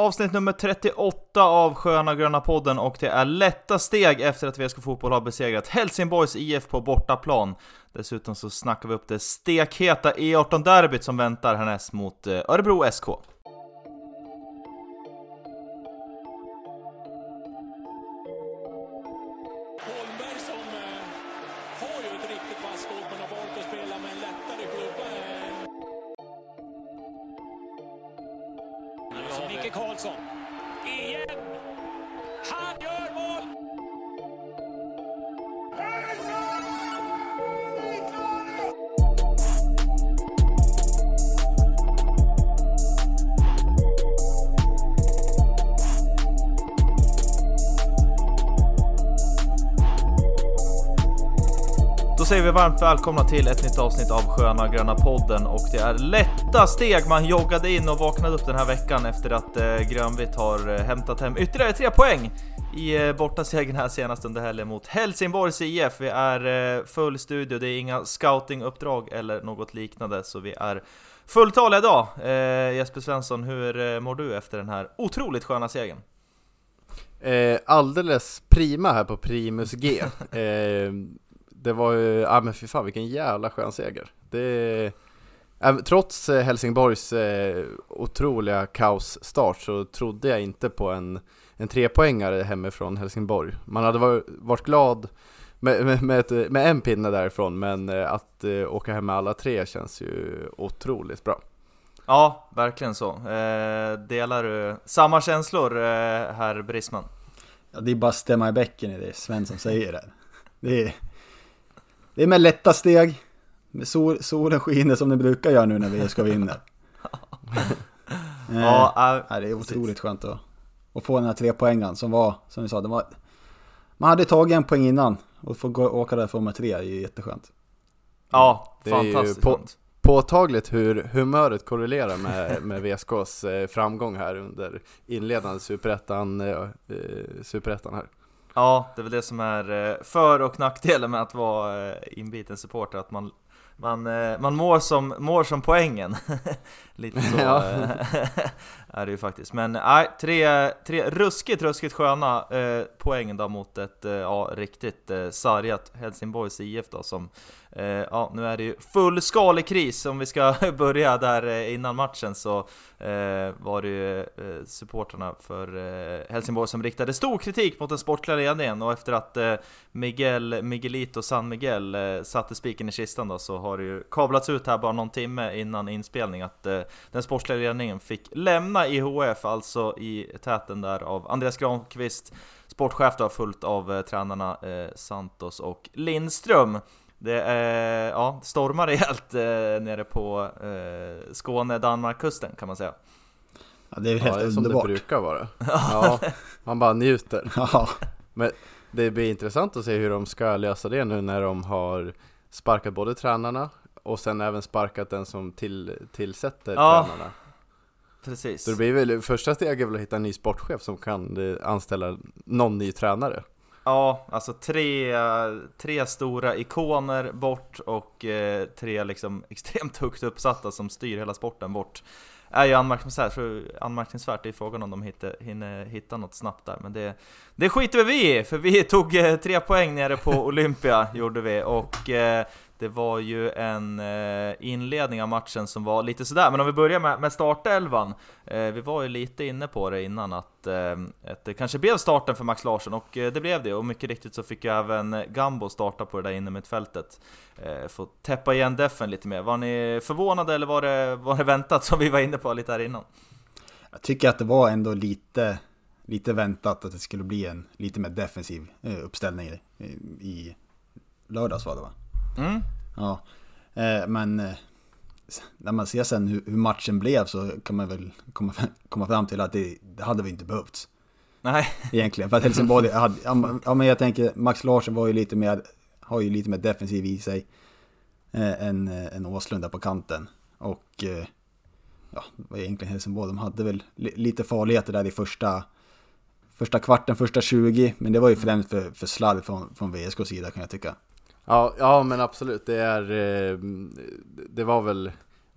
Avsnitt nummer 38 av Sköna Gröna podden och det är lätta steg efter att VSK Fotboll har besegrat Helsingborgs IF på bortaplan. Dessutom så snackar vi upp det stekheta E18-derbyt som väntar härnäst mot eh, Örebro SK. Varmt välkomna till ett nytt avsnitt av Sköna Gröna podden och det är lätta steg man joggade in och vaknade upp den här veckan efter att eh, Grönvitt har eh, hämtat hem ytterligare tre poäng i eh, bortasegern här senast under helgen mot Helsingborgs IF. Vi är eh, full studio, det är inga scoutinguppdrag eller något liknande så vi är fulltaliga idag. Eh, Jesper Svensson, hur eh, mår du efter den här otroligt sköna segern? Eh, alldeles prima här på Primus G. Det var ju, ja men fy fan vilken jävla skön seger. Det, trots eh, Helsingborgs eh, otroliga kaosstart så trodde jag inte på en, en trepoängare hemifrån Helsingborg. Man hade varit, glad med, med, med, ett, med en pinne därifrån, men eh, att åka hem med alla tre känns ju otroligt bra. Ja, verkligen så. Eh, delar du samma känslor, eh, herr Brisman? Ja, det är bara att stämma i bäcken i det Svensson säger där. Det är, det är med lätta steg, med sol, solen skiner som den brukar göra nu när vi ska vinna. Ja, eh, äh, det är otroligt skönt att, att få den här tre poängen som var, som vi sa, den var, man hade tagit en poäng innan och få gå, åka därifrån med tre är ju jätteskönt. Ja, Det är ju fantastiskt på- påtagligt hur humöret korrelerar med, med VSKs eh, framgång här under inledande superettan, eh, eh, superettan här. Ja, det är väl det som är eh, för och nackdelen med att vara eh, inbiten supporter, att man, man, eh, man mår, som, mår som poängen. Lite så eh, är det ju faktiskt. Men nej, tre, tre ruskigt, ruskigt sköna eh, poäng då mot ett eh, ja, riktigt eh, sargat Helsingborgs IF då som eh, Ja, nu är det ju fullskalig kris. Om vi ska börja där eh, innan matchen så eh, var det ju supportrarna för Helsingborg som riktade stor kritik mot den sportliga ledningen och efter att Miguel Miguelito San Miguel satte spiken i kistan då så har det ju kablats ut här bara någon timme innan inspelning att den sportliga ledningen fick lämna IHF, alltså i täten där av Andreas Granqvist, sportchef då, fullt av eh, tränarna eh, Santos och Lindström. Det är, ja, stormar rejält eh, nere på eh, Skåne-Danmark-kusten kan man säga. Ja, det är väl Ja, helt det är som det underbart. brukar vara. Ja, man bara njuter. Ja, Det blir intressant att se hur de ska lösa det nu när de har sparkat både tränarna och sen även sparkat den som till, tillsätter Ja. tränarna. Precis. Så det blir väl, första steget väl att hitta en ny sportchef som kan anställa någon ny tränare. Ja, alltså tre, tre stora ikoner bort och eh, tre liksom extremt högt uppsatta som styr hela sporten bort. Är ju anmärkningsvärt, anmärkningsvärt, det är frågan om de hittar, hinner hitta något snabbt där. Men det, det skiter vi i, för vi tog eh, tre poäng nere på Olympia, gjorde vi. Och eh, det var ju en eh, inledning av matchen som var lite sådär, men om vi börjar med, med startelvan. Eh, vi var ju lite inne på det innan att, eh, att det kanske blev starten för Max Larsson, och det blev det. Och mycket riktigt så fick ju även Gambo starta på det där innermittfältet. få täppa igen defen lite mer. Var ni förvånade eller var det, var det väntat som vi var inne på lite här innan? jag tycker att det var ändå lite, lite väntat att det skulle bli en lite mer defensiv uppställning i, i lördags var det va? Mm. Ja, eh, men eh, när man ser sen hur, matchen blev så kan man väl komma, fram till att det, det hade vi inte behövt. Nej, Egentligen, för att Helsingborg hade, ja, men- ja men jag tänker Max Larsson var ju lite mer, har ju lite mer defensiv i sig eh, än, än Åslund där på kanten. Och eh, ja, det var egentligen Helsingborg, de hade väl li, lite farligheter där i första, första kvarten, första 20, men det var ju främst för, för slarv från, från VSKs sida kan jag tycka. Ja, ja men absolut, det är, eh, det var väl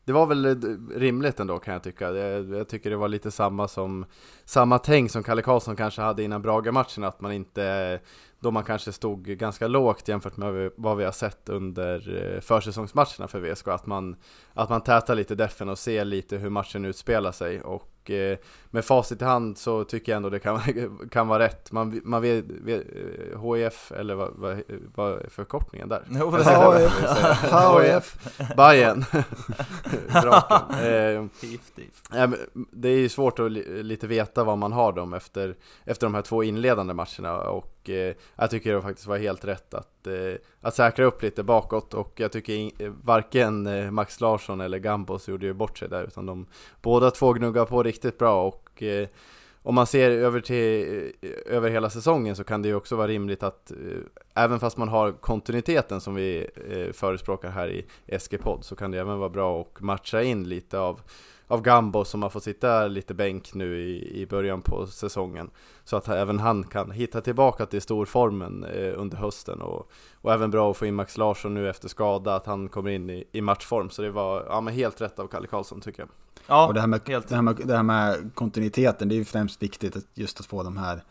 det var väl eh, rimligt ändå kan jag tycka. Jag, jag tycker det var lite samma som samma tänk som Kalle Karlsson kanske hade innan Braga-matchen, att man inte då man kanske stod ganska lågt jämfört med vad vi har sett under eh, försäsongsmatcherna för VSK, att man, att man tätar lite defen och ser lite hur matchen utspelar sig. Och eh, med facit i hand så tycker jag ändå det kan, kan vara rätt. Man, man vet, vet HIF, eller vad, vad, vad är förkortningen där? HIF, Draken. Eh, det är ju svårt att lite veta vad man har dem efter, efter de här två inledande matcherna. Och eh, jag tycker det faktiskt var helt rätt att, eh, att säkra upp lite bakåt. Och jag tycker in, eh, varken eh, Max Larsson eller Gambos gjorde ju bort sig där utan de båda två gnuggade på riktigt bra. Och eh, om man ser över, till, eh, över hela säsongen så kan det ju också vara rimligt att eh, även fast man har kontinuiteten som vi förespråkar här i SG-podd så kan det även vara bra att matcha in lite av av Gambo som har fått sitta lite bänk nu i, i början på säsongen. Så att även han kan hitta tillbaka till storformen eh, under hösten och, och även bra att få in Max Larsson nu efter skada, att han kommer in i, i matchform. Så det var ja, men helt rätt av Kalle Karlsson tycker jag. Ja, och det här, med, helt. Det, här med, det här med kontinuiteten, det är ju främst viktigt att just att få de här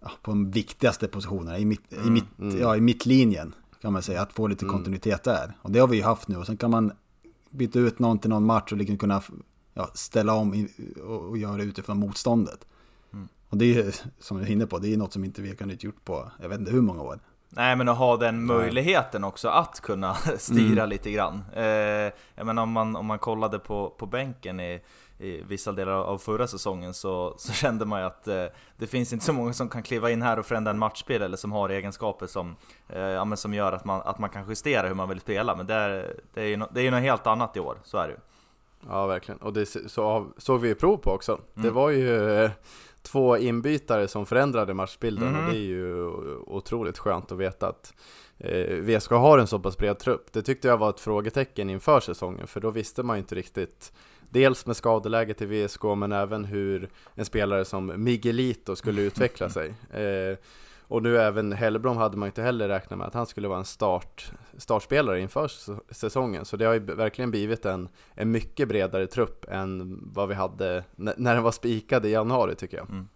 ja, på de viktigaste positionerna i, mitt, mm, i, mitt, mm. ja, i mittlinjen kan man säga, att få lite mm. kontinuitet där. Och det har vi ju haft nu och sen kan man byta ut någon till någon match och liksom kunna ja, ställa om och göra utifrån motståndet. Mm. Och det är ju, som du är inne på, det är något som inte vi har gjort på, jag vet inte hur många år. Nej men att ha den möjligheten också att kunna styra mm. lite grann. Eh, jag menar om man, om man kollade på, på bänken i, i vissa delar av förra säsongen så, så kände man ju att eh, det finns inte så många som kan kliva in här och förändra en matchspel eller som har egenskaper som, eh, ja, som gör att man, att man kan justera hur man vill spela. Men det är, det är ju no, det är något helt annat i år, så är det ju. Ja, verkligen. Och det så, såg vi ju prov på också. Mm. Det var ju eh, två inbytare som förändrade matchbilden mm. och det är ju otroligt skönt att veta att eh, VSK har en så pass bred trupp. Det tyckte jag var ett frågetecken inför säsongen, för då visste man ju inte riktigt Dels med skadeläget i VSK, men även hur en spelare som Miguelito skulle utveckla sig. Eh, och nu även Hellblom hade man inte heller räknat med att han skulle vara en start, startspelare inför säsongen. Så det har ju verkligen blivit en, en mycket bredare trupp än vad vi hade när den var spikad i januari tycker jag. Mm.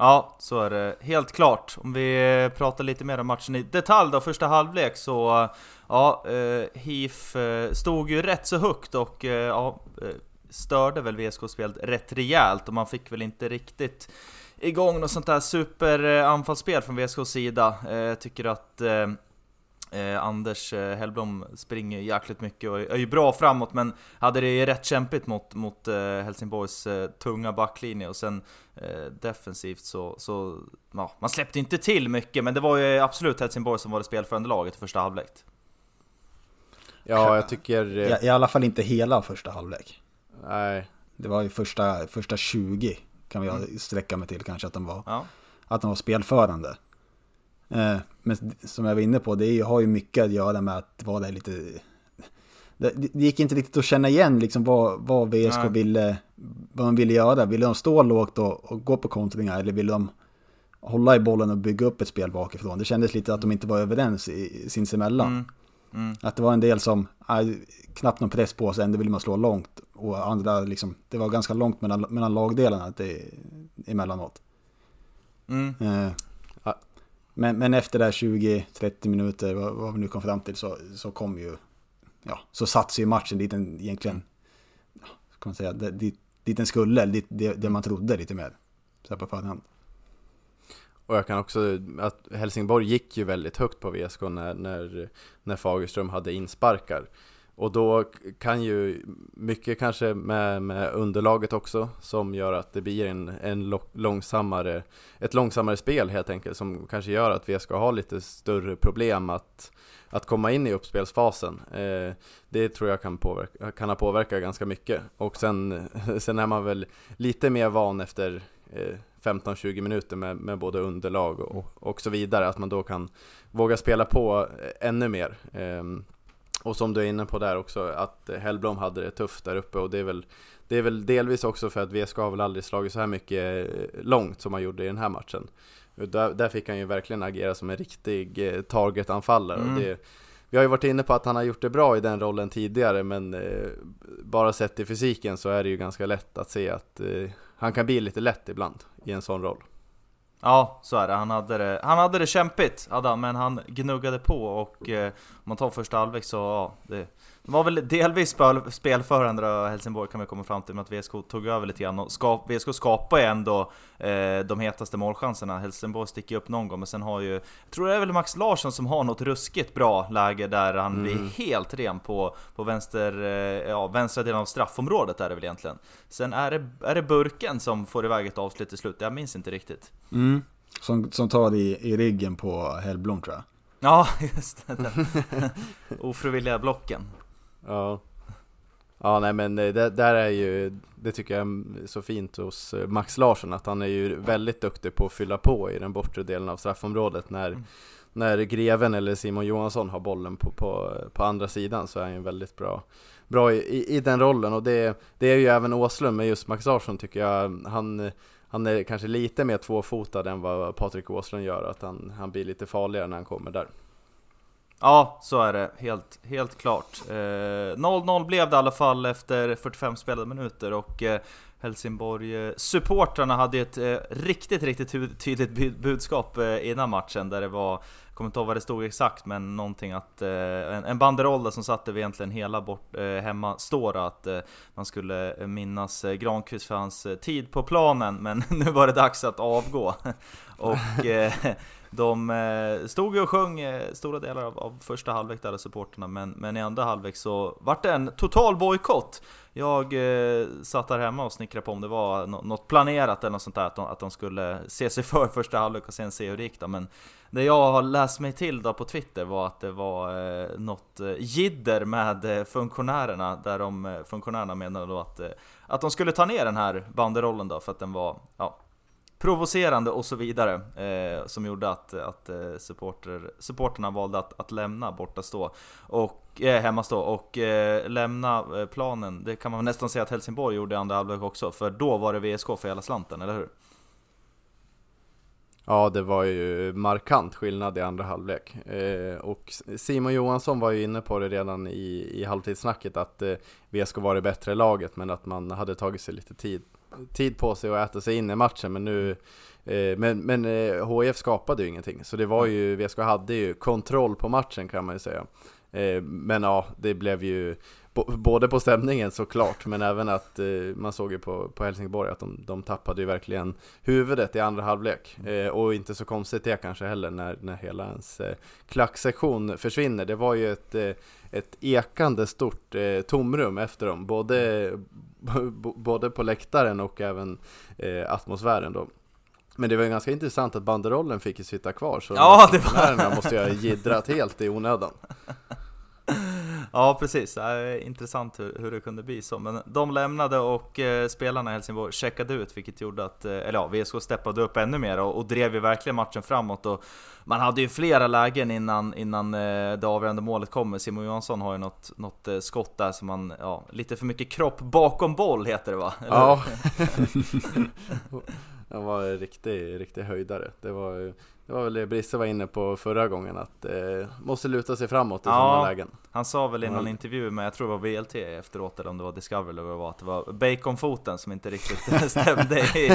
Ja, så är det helt klart. Om vi pratar lite mer om matchen i detalj då, första halvlek så ja, eh, HIF eh, stod ju rätt så högt och eh, ja, eh, störde väl VSK-spelet rätt rejält och man fick väl inte riktigt igång något sånt där superanfallsspel från VSKs sida. Jag eh, tycker att eh, eh, Anders Hellblom springer jäkligt mycket och är ju bra framåt men hade det rätt kämpigt mot, mot Helsingborgs tunga backlinje och sen defensivt så, så ja, man släppte inte till mycket men det var ju absolut Helsingborg som var det spelförande laget i första halvlek. Ja, jag tycker... I, I alla fall inte hela första halvlek. Nej. Det var ju första, första 20 kan vi mm. sträcka mig till kanske att de var, ja. att de var spelförande. Eh, men som jag var inne på, det är, har ju mycket att göra med att vara där lite... Det, det gick inte riktigt att känna igen liksom vad, vad VSK ville, vad de ville göra. Ville de stå lågt och, och gå på kontringar eller ville de hålla i bollen och bygga upp ett spel bakifrån? Det kändes lite att de inte var överens i, sinsemellan. Mm. Mm. Att det var en del som, äh, knappt någon press på sig, ändå ville man slå långt. Och andra, liksom, det var ganska långt mellan, mellan lagdelarna det, emellanåt. Mm. Eh, men, men efter det här 20-30 minuter, vad, vad, vi nu kom fram till, så, så kom ju, ja, så satt sig matchen dit den egentligen, kan man säga, dit, dit den skulle, dit, det, det man trodde lite mer, så här på förhand. Och jag kan också, att Helsingborg gick ju väldigt högt på VSK när, när, när Fagerström hade insparkar. Och då kan ju mycket kanske med, med underlaget också som gör att det blir en, en långsammare, ett långsammare spel helt enkelt som kanske gör att VSK har lite större problem att, att komma in i uppspelsfasen. Eh, det tror jag kan, påverka, kan ha påverkat ganska mycket. Och sen, sen är man väl lite mer van efter eh, 15-20 minuter med, med både underlag och, och så vidare, att man då kan våga spela på ännu mer. Um, och som du är inne på där också, att Hellblom hade det tufft där uppe och det är väl, det är väl delvis också för att VSK har väl aldrig slagit så här mycket långt som han gjorde i den här matchen. Där, där fick han ju verkligen agera som en riktig eh, target-anfallare mm. och det, vi har ju varit inne på att han har gjort det bra i den rollen tidigare, men eh, bara sett i fysiken så är det ju ganska lätt att se att eh, han kan bli lite lätt ibland i en sån roll. Ja, så är det. Han hade det, han hade det kämpigt, hade han, men han gnuggade på och eh, om man tar första halvlek så, ja, det, det var väl delvis spel, spelförande Helsingborg kan vi komma fram till med att VSK tog över lite grann och skap, VSK skapar ju ändå eh, de hetaste målchanserna. Helsingborg sticker upp någon gång, men sen har ju, jag tror det är väl Max Larsson som har något ruskigt bra läge där han mm. blir helt ren på, på vänster, eh, ja, vänstra delen av straffområdet är det väl egentligen. Sen är det, är det Burken som får iväg ett avslut till slut, jag minns inte riktigt. Mm. Som, som tar i, i ryggen på Hellblom tror jag. Ja, just det. Ofrivilliga blocken. Ja. Ja nej men eh, det där är ju, det tycker jag är så fint hos eh, Max Larsson att han är ju väldigt duktig på att fylla på i den bortre delen av straffområdet när, mm. när Greven eller Simon Johansson har bollen på, på, på andra sidan så är han ju väldigt bra, bra i, i den rollen och det, det är ju även Åslund men just Max Larsson tycker jag han han är kanske lite mer tvåfotad än vad Patrik Åslund gör, att han, han blir lite farligare när han kommer där. Ja, så är det. Helt, helt klart. 0-0 eh, blev det i alla fall efter 45 spelade minuter och eh, Helsingborg-supportrarna hade ett eh, riktigt, riktigt tydligt budskap eh, innan matchen där det var, jag kommer inte ihåg vad det stod exakt, men någonting att eh, en, en banderoll som satte vid egentligen hela bort, eh, hemma står att eh, man skulle eh, minnas eh, Granqvist för hans eh, tid på planen, men nu var det dags att avgå. och eh, de eh, stod ju och sjöng eh, stora delar av, av första halvlek där, supporterna, men, men i andra halvlek så vart det en total bojkott. Jag eh, satt där hemma och snickrade på om det var något planerat eller något sånt där, att de, att de skulle se sig för första halvlek och sen se hur det gick då. Men det jag har läst mig till då på Twitter var att det var eh, något eh, jidder med funktionärerna, där de funktionärerna menade då att, eh, att de skulle ta ner den här banderollen då för att den var, ja, provocerande och så vidare. Eh, som gjorde att, att eh, supporter, supporterna valde att, att lämna borta stå och eh, hemma stå och eh, lämna eh, planen. Det kan man nästan säga att Helsingborg gjorde i andra halvlek också, för då var det VSK för hela slanten, eller hur? Ja, det var ju markant skillnad i andra halvlek. Eh, och Simon Johansson var ju inne på det redan i, i halvtidssnacket att eh, VSK var det bättre laget, men att man hade tagit sig lite tid tid på sig att äta sig in i matchen men nu eh, Men, men eh, HIF skapade ju ingenting. Så det var ju, VSK hade ju kontroll på matchen kan man ju säga. Eh, men ja, det blev ju Både på stämningen såklart men även att man såg ju på, på Helsingborg att de, de tappade ju verkligen huvudet i andra halvlek Och inte så konstigt det kanske heller när, när hela ens klacksektion försvinner Det var ju ett ett ekande stort eh, tomrum efter dem, både, både på läktaren och även eh, atmosfären då. Men det var ganska intressant att banderollen fick ju sitta kvar, så ja, det var... måste ju ha jiddrat helt i onödan. Ja precis, det är intressant hur, hur, det kunde bli så. Men de lämnade och eh, spelarna i Helsingborg checkade ut, vilket gjorde att, eh, eller ja, VSK steppade upp ännu mer och, och, drev ju verkligen matchen framåt. Och man hade ju flera lägen innan, innan eh, det avgörande målet kommer. Simon Johansson har ju något, något eh, skott där som man, ja, lite för mycket kropp bakom boll heter det va? Eller? Ja. Han var en riktig, riktig höjdare. Det var det var väl det Brisse var inne på förra gången, att eh, måste luta sig framåt i ja, sådana lägen. Han sa väl i någon intervju med, jag tror det var VLT efteråt, eller om det var Discovery eller vad det var, att det var baconfoten som inte riktigt stämde i,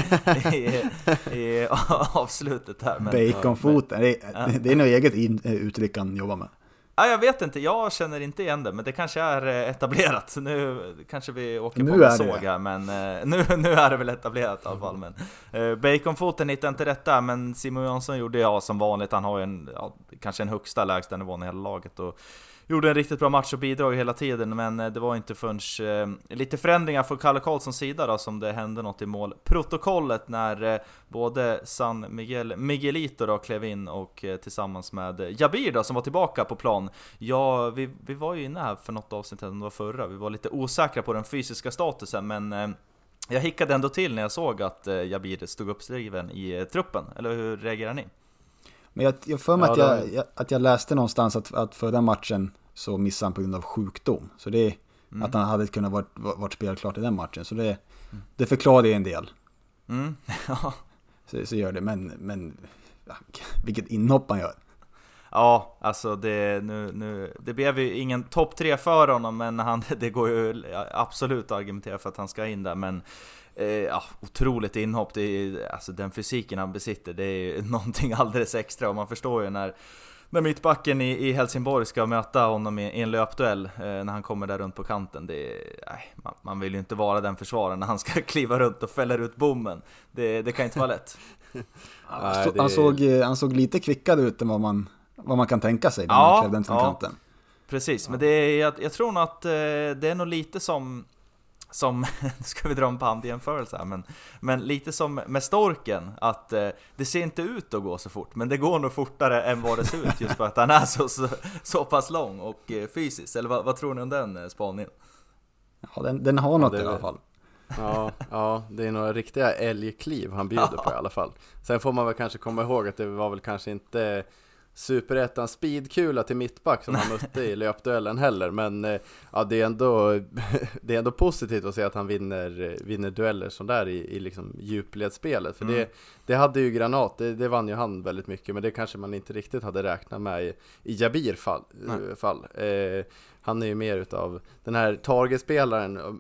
i, i avslutet här. baconfoten, det, är, det är något eget uttryck han jobbar med. Ja, jag vet inte, jag känner inte igen det, men det kanske är eh, etablerat. Nu kanske vi åker nu på en såg här, men eh, nu, nu är det väl etablerat i alla fall. Men, eh, Baconfoten hittade inte rätt där, men Simon Jönsson gjorde ja som vanligt. Han har ju en, ja, kanske en högsta lägsta nivån i hela laget. Och, gjorde en riktigt bra match och bidrog hela tiden, men eh, det var inte förrän eh, lite förändringar från Kalle Karlssons sida då, som det hände något i målprotokollet när eh, både San Miguel, Miguelito då klev in och eh, tillsammans med eh, Jabir då, som var tillbaka på plan. Ja, vi, vi var ju inne här för något avsnitt, om det var förra, vi var lite osäkra på den fysiska statusen, men eh, jag hickade ändå till när jag såg att eh, Jabir stod uppskriven i truppen, eller hur reagerar ni? Men jag, jag för mig ja, att, jag, att jag läste någonstans att, att för den matchen så missade han på grund av sjukdom. Så det mm. att han hade kunnat varit, varit spelklart i den matchen. Så det, mm. det förklarar en del. Mm. så, så gör det, men, men vilket inhopp han gör. Ja, alltså det, nu, nu, det blev ju ingen topp tre för honom, men han, det går ju absolut att argumentera för att han ska in där. Men eh, ja, otroligt inhopp, det är, alltså den fysiken han besitter, det är någonting alldeles extra. Och man förstår ju när, när mittbacken i, i Helsingborg ska möta honom i, i en löpduell, eh, när han kommer där runt på kanten. Det, nej, man, man, vill ju inte vara den försvararen när han ska kliva runt och fälla ut bommen. Det, det kan inte vara lätt. han, han, såg, eh, han såg lite kvickad ut än vad man vad man kan tänka sig när ja, man klev den från ja, kanten. Precis, men det är, jag, jag tror nog att eh, det är nog lite som som, nu ska vi dra en bandjämförelse här, men, men lite som med storken, att eh, det ser inte ut att gå så fort, men det går nog fortare än vad det ser ut just för att han är så, så, så pass lång och eh, fysisk. Eller vad, vad, tror ni om den eh, spaningen? Ja, den, den har något ja, i alla fall. Ja, ja, det är några riktiga älgkliv han bjuder på i alla fall. Sen får man väl kanske komma ihåg att det var väl kanske inte superettan speedkula till mittback som han mötte i löpduellen heller Men eh, ja, det, är ändå, det är ändå positivt att se att han vinner, vinner dueller sådär i, i liksom djupledsspelet För mm. det, det hade ju Granat, det, det, vann ju han väldigt mycket Men det kanske man inte riktigt hade räknat med i, i Jabir fall, fall. Eh, Han är ju mer utav den här targetspelaren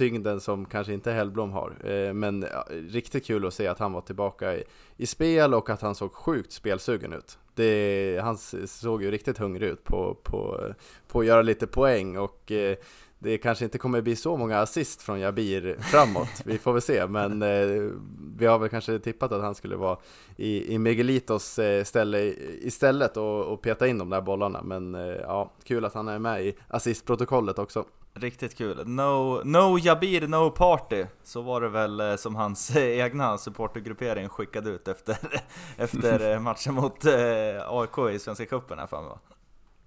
tyngden som kanske inte Hellblom har. Eh, men ja, riktigt kul att se att han var tillbaka i, i spel och att han såg sjukt spelsugen ut det, han såg ju riktigt hungrig ut på, på, på att göra lite poäng och eh, det kanske inte kommer bli så många assist från Jabir framåt, vi får väl se, men eh, vi har väl kanske tippat att han skulle vara i, i Megalitos eh, ställe istället och, och peta in de där bollarna, men eh, ja, kul att han är med i assistprotokollet också. Riktigt kul. No, no Jabir, no party. Så var det väl eh, som hans egna supportergruppering skickade ut efter, efter eh, matchen mot eh, AIK i Svenska cupen här för mig va?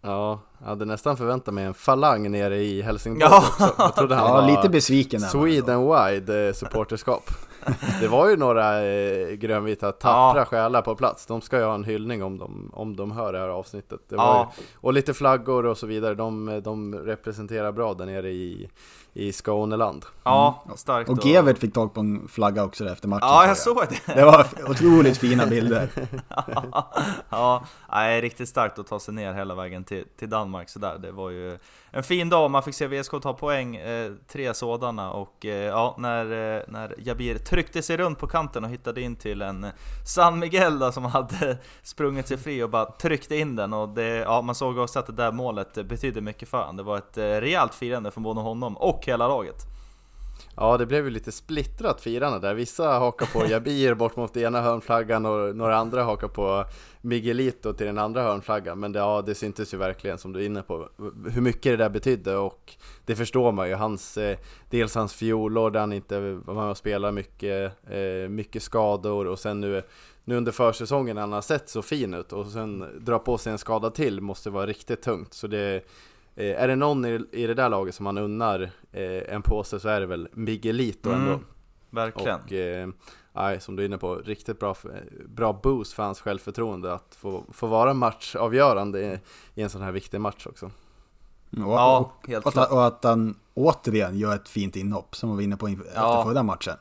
Ja, jag hade nästan förväntat mig en falang nere i Helsingborg ja. också. Jag trodde han ja, var lite besviken Sweden-wide supporterskap. det var ju några eh, grönvita tappra ja. själar på plats. De ska ju ha en hyllning om de, om de hör det här avsnittet. Det var ja. ju, och lite flaggor och så vidare. De, de representerar bra där nere i, i Skåneland. Ja, mm. starkt. Och Gevert fick tag på en flagga också efter matchen. Ja, jag såg det. Det var otroligt fina bilder. ja, nej, riktigt starkt att ta sig ner hela vägen till, till Danmark sådär. Det var ju en fin dag, man fick se VSK ta poäng, eh, tre sådana och eh, ja, när, eh, när Jabir tryckte sig runt på kanten och hittade in till en San Miguel då, som hade sprungit sig fri och bara tryckte in den och det, ja, man såg också att det där målet betydde mycket för honom. Det var ett eh, rejält firande från både honom och hela laget. Ja, det blev ju lite splittrat firande där. Vissa hakar på Jabir bort mot ena hörnflaggan och några andra hakar på Miguelito till den andra hörnflaggan. Men det, ja, det syntes ju verkligen som du är inne på hur mycket det där betydde och det förstår man ju. Hans, eh, dels hans fjolår där han inte var med och spelade mycket, eh, mycket skador och sen nu nu under försäsongen han har sett så fin ut och sen dra på sig en skada till måste vara riktigt tungt. Så det, är det någon i, i det där laget som man unnar eh, en påse så är det väl Miguelito mm, ändå. Verkligen. Och, eh, nej, som du är inne på, riktigt bra, bra boost för hans självförtroende att få, få vara matchavgörande i, i en sån här viktig match också. Mm, och, ja, helt och, klart. Och att han återigen gör ett fint inhopp som vi var inne på efter ja. förra matchen.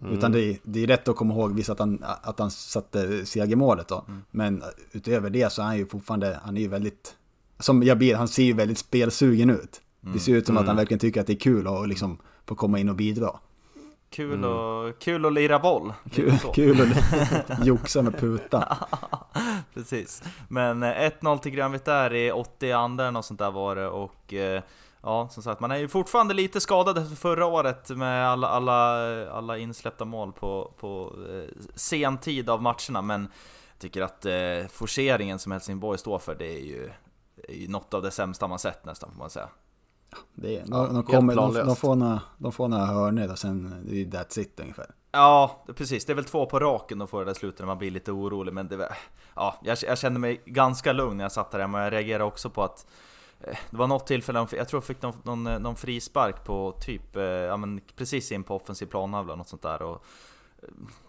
Mm. Utan det är, det är rätt att komma ihåg visst att han, att han satte segermålet då. Mm. Men utöver det så är han ju fortfarande, han är ju väldigt som Jabir, han ser ju väldigt spelsugen ut. Mm. Det ser ut som mm. att han mm. verkligen tycker att det är kul att liksom få komma in och bidra. Kul, mm. och, kul att lira boll. Kul, kul att joxa med puta. Precis. Men 1-0 eh, till Grönvitt där i 80 andra och sånt där var det och eh, Ja, som sagt, man är ju fortfarande lite skadad efter förra året med alla, alla, alla insläppta mål på, på eh, sen tid av matcherna, men jag tycker att eh, forceringen som Helsingborg står för, det är ju något av det sämsta man sett nästan får man säga. Det är, de, de, kommer, de, de, får några, de får några hörnor och sen det är that's it ungefär. Ja, precis. Det är väl två på raken de får det där slutet när man blir lite orolig. Men det, ja, jag, jag kände mig ganska lugn när jag satt där men jag reagerade också på att eh, det var något tillfälle, jag tror jag fick någon, någon, någon frispark på typ, eh, ja men precis in på offensiv planhalva, något sånt där. Och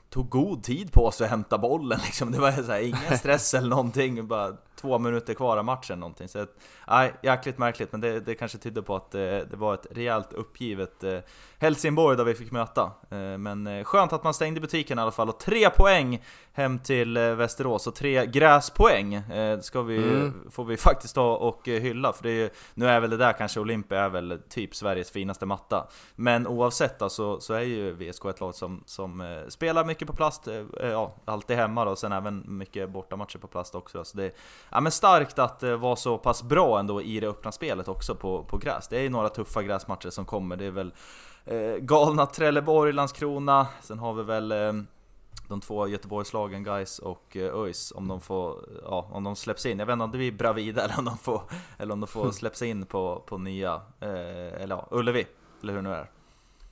tog god tid på sig att hämta bollen liksom. Det var så här, ingen stress eller någonting, bara två minuter kvar av matchen någonting. Så nej, jäkligt märkligt, men det, det kanske tydde på att det, det var ett rejält uppgivet eh, Helsingborg där vi fick möta. Eh, men eh, skönt att man stängde butiken i alla fall, och tre poäng hem till eh, Västerås, och tre gräspoäng eh, ska vi, Mm. får vi faktiskt ta och eh, hylla, för det är, ju- nu är väl det där kanske Olympia är väl typ Sveriges finaste matta. Men oavsett alltså, så är ju VSK ett lag som, som eh, spelar mycket på plast, eh, ja, alltid hemma då, och sen även mycket bortamatcher på plast också. Så det, ja, men starkt att eh, vara så pass bra ändå i det öppna spelet också på, på gräs. Det är ju några tuffa gräsmatcher som kommer, det är väl eh, galna Trelleborg, Landskrona, sen har vi väl eh, de två Göteborgslagen, Guys och eh, ÖIS, om de får, ja, om de släpps in. Jag vet inte om det blir Bravida eller om de får, eller om de får släpps in på, på nya, eh, eller ja, Ullevi, eller hur det nu är.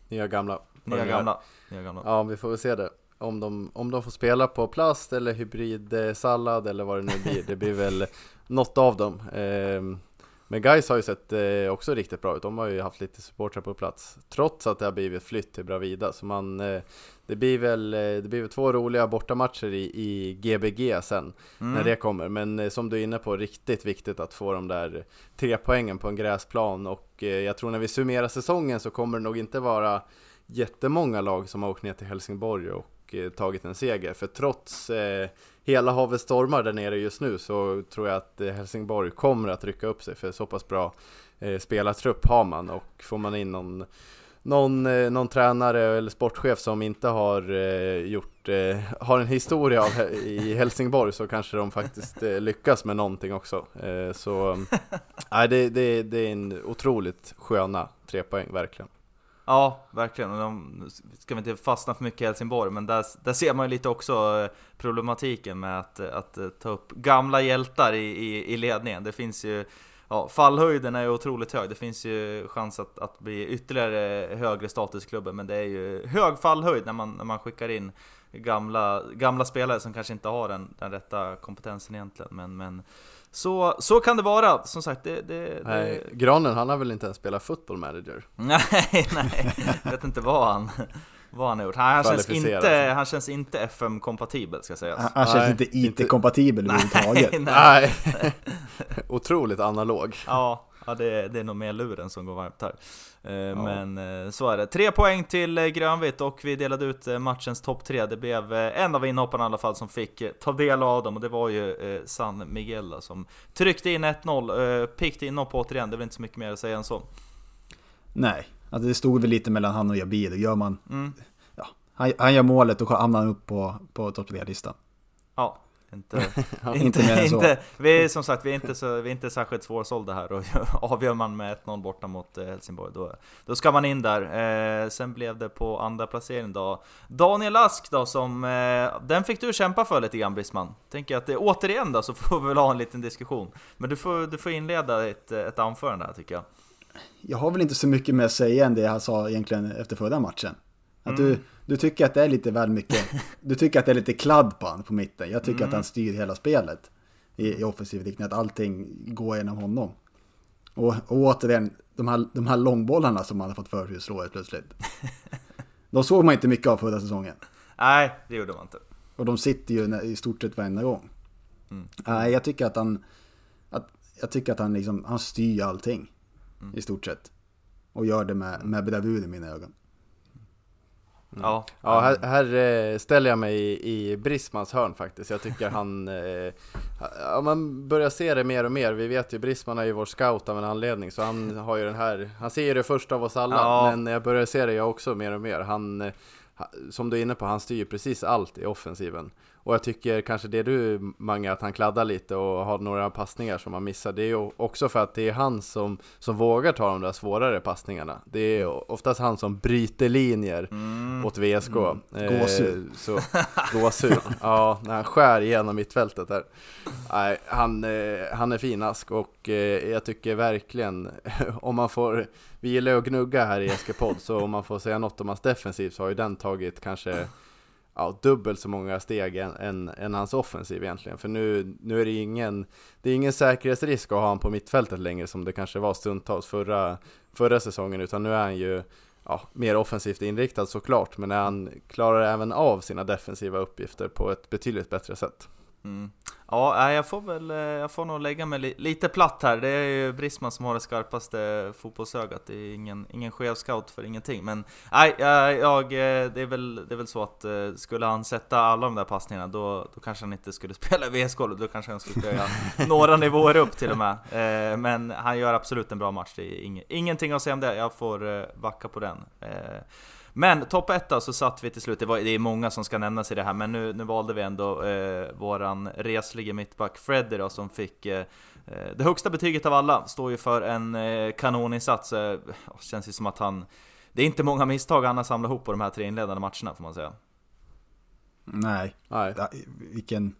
Nya gamla. Nya gamla. Nya gamla. Ja, vi får väl se det. Om de, om de får spela på plast eller hybridsallad eller vad det nu blir. Det blir väl något av dem. Ehm, Men Guys har ju sett eh, också riktigt bra ut. De har ju haft lite supportrar på plats. Trots att det har blivit flytt till Bravida. Så man, eh, det, blir väl, eh, det blir väl två roliga bortamatcher i, i GBG sen. Mm. När det kommer. Men eh, som du är inne på, riktigt viktigt att få de där tre poängen på en gräsplan. Och eh, jag tror när vi summerar säsongen så kommer det nog inte vara jättemånga lag som har åkt ner till Helsingborg och och eh, tagit en seger. För trots eh, hela havets stormar där nere just nu så tror jag att eh, Helsingborg kommer att rycka upp sig för så pass bra eh, spelartrupp har man och får man in någon någon, eh, någon tränare eller sportchef som inte har eh, gjort, eh, har en historia av, i Helsingborg så kanske de faktiskt eh, lyckas med någonting också. Eh, så eh, det, det, det är en otroligt sköna tre poäng, verkligen. Ja, verkligen. Och de, ska vi inte fastna för mycket i Helsingborg, men där, där ser man ju lite också eh, problematiken med att, eh, att eh, ta upp gamla hjältar i, i, i ledningen. Det finns ju, ja, fallhöjden är ju otroligt hög. Det finns ju chans att, att bli ytterligare högre status i klubben, men det är ju hög fallhöjd när man, när man skickar in gamla, gamla spelare som kanske inte har den, den rätta kompetensen egentligen. Men, men så, så kan det vara. Som sagt, det, det, Nej, det, Granen han har väl inte ens spelat football manager? Nej, nej, jag vet inte vad han, vad han har gjort. Han, han, känns, inte, han känns inte FM-kompatibel ska sägas. Han, han känns Nej, inte inte- IT-kompatibel överhuvudtaget. nej. Nej, otroligt analog. Ja, ja det, det är nog mer luren som går varmt här. Eh, Men eh, så är det. Tre poäng till eh, grönvitt och vi delade ut matchens topp tre. Det blev en av inhopparna i alla fall som fick ta del av dem och det var ju San Miguel som tryckte in 1-0. Eh, Piggt inhopp återigen, det är väl inte så mycket mer att säga än så. Nej, alltså det stod väl lite mellan han och Jabir. Gör man... Mm. Ja, han, han gör målet och hamnar upp på, på topp tre-listan. Ja, inte, Inte mer än så. inte, vi är som sagt, vi är inte, så, vi är inte särskilt svårsålda här och avgör man med 1-0 borta mot eh, Helsingborg då, då ska man in där. Eh, sen blev det på andra placering då Daniel Ask då som, eh, den fick du kämpa för lite grann Brisman. Tänker att det, återigen då så får vi väl ha en liten diskussion. Men du får, du får inleda ett, ett anförande här tycker jag. Jag har väl inte så mycket mer att säga än det han sa egentligen efter förra matchen. Att Mm. du, du tycker att det är lite väl mycket, du tycker att det är lite kladd på han på mitten. Jag tycker att han styr hela spelet i, i offensiv riktning, att allting går genom honom. Och, och återigen, de här, de här långbollarna som han har fått för sig att slå helt plötsligt. De såg man inte mycket av förra säsongen. Nej, det gjorde man inte. Och de sitter ju i stort sett varenda gång. Mm. Nej, jag tycker att han, att, jag tycker att han liksom, han styr allting. Mm. I stort sett. Och gör det med, med bravur i mina ögon. Ja, Ja, här, här eh, ställer jag mig i, i Brismans hörn faktiskt. Jag tycker han... Eh, ja, man börjar se det mer och mer. Vi vet ju, Brisman är ju vår scout av en anledning, så han har ju den här... Han ser ju det först av oss alla, Ja. men jag börjar se det jag också mer och mer. Han, eh, som du är inne på, han styr ju precis allt i offensiven. Och jag tycker kanske det du, Mange, att han kladdar lite och har några passningar som han missar. Det är ju också för att det är han som, som vågar ta de där svårare passningarna. Det är oftast han som bryter linjer Mm. åt VSK. Eh, Gåshud. så, gåshud. Ja, när han skär igenom mittfältet där. Nej, han, eh, han är fin Ask och eh, jag tycker verkligen, om man får, vi gillar att gnugga här i Eskepodd, så om man får säga något om hans defensiv så har ju den tagit kanske ja, dubbelt så många steg än, än, än hans offensiv egentligen. För nu, nu är det ingen, det är ingen säkerhetsrisk att ha honom på mittfältet längre som det kanske var stundtals förra, förra säsongen, utan nu är han ju ja, mer offensivt inriktad såklart, men han klarar även av sina defensiva uppgifter på ett betydligt bättre sätt. Mm. Ja, jag får väl, eh, jag får nog lägga mig li lite platt här. Det är ju Brisman som har det skarpaste fotbollsögat. Det är ingen, ingen skev scout för ingenting. Men nej, eh, jag, eh, det, är väl, det är väl så att skulle han sätta alla de där passningarna då, då kanske han inte skulle spela i VSK. Då kanske han skulle spela några nivåer upp till och med. Men han gör absolut en bra match. Det är ingenting att säga om det. Jag får backa på den. Men topp 1 då, så satt vi till slut, det, var, det är många som ska nämnas i det här, men nu, nu valde vi ändå eh, våran reslige mittback Freddy då, som fick eh, eh, det högsta betyget av alla, står ju för en eh, kanoninsats. Eh, känns ju som att han... Det är inte många misstag han har samlat ihop på de här tre inledande matcherna får man säga. Nej, Nej. Ja, vilken...